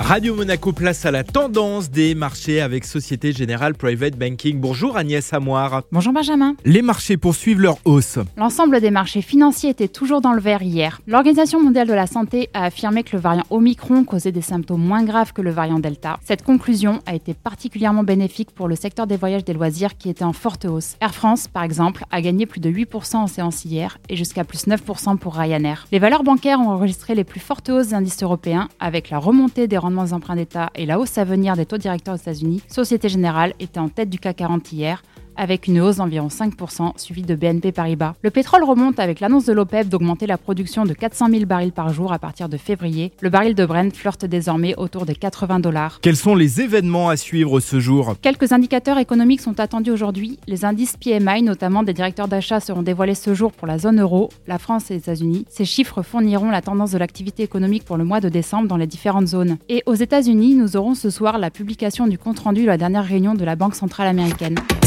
Radio Monaco place à la tendance des marchés avec Société Générale Private Banking. Bonjour Agnès Amoir. Bonjour Benjamin. Les marchés poursuivent leur hausse. L'ensemble des marchés financiers était toujours dans le vert hier. L'Organisation mondiale de la santé a affirmé que le variant Omicron causait des symptômes moins graves que le variant Delta. Cette conclusion a été particulienrement bénéfique pour le secteur des voyages des loisirs qui était en forte hausse. Air France, par exemple, a gagné plus de 8% en séance hier et jusqu'à plus 9% pour Ryanair. Les valeurs bancaires ont enregistré les plus fortes hausses des indices européens avec la remontée des rendements rendements emprunts d'État et la hausse à venir des taux directeurs aux États-Unis, Société Générale était en tête du CAC 40 hier, avec une hausse d'environ 5%, suivie de BNP Paribas. Le pétrole remonte avec l'annonce de l'OPEP d'augmenter la production de 400 000 barils par jour à partir de février. Le baril de Brent flirte désormais autour des 80 dollars. Quels sont les événements à suivre ce jour? Quelques indicateurs économiques sont attendus aujourd'hui. Les indices PMI, notamment des directeurs d'achat, seront dévoilés ce jour pour la zone euro, la France et les États-Unis. Ces chiffres fourniront la tendance de l'activité économique pour le mois de décembre dans les différentes zones. Et aux États-Unis, nous aurons ce soir la publication du compte-rendu de la dernière réunion de la Banque centrale américaine.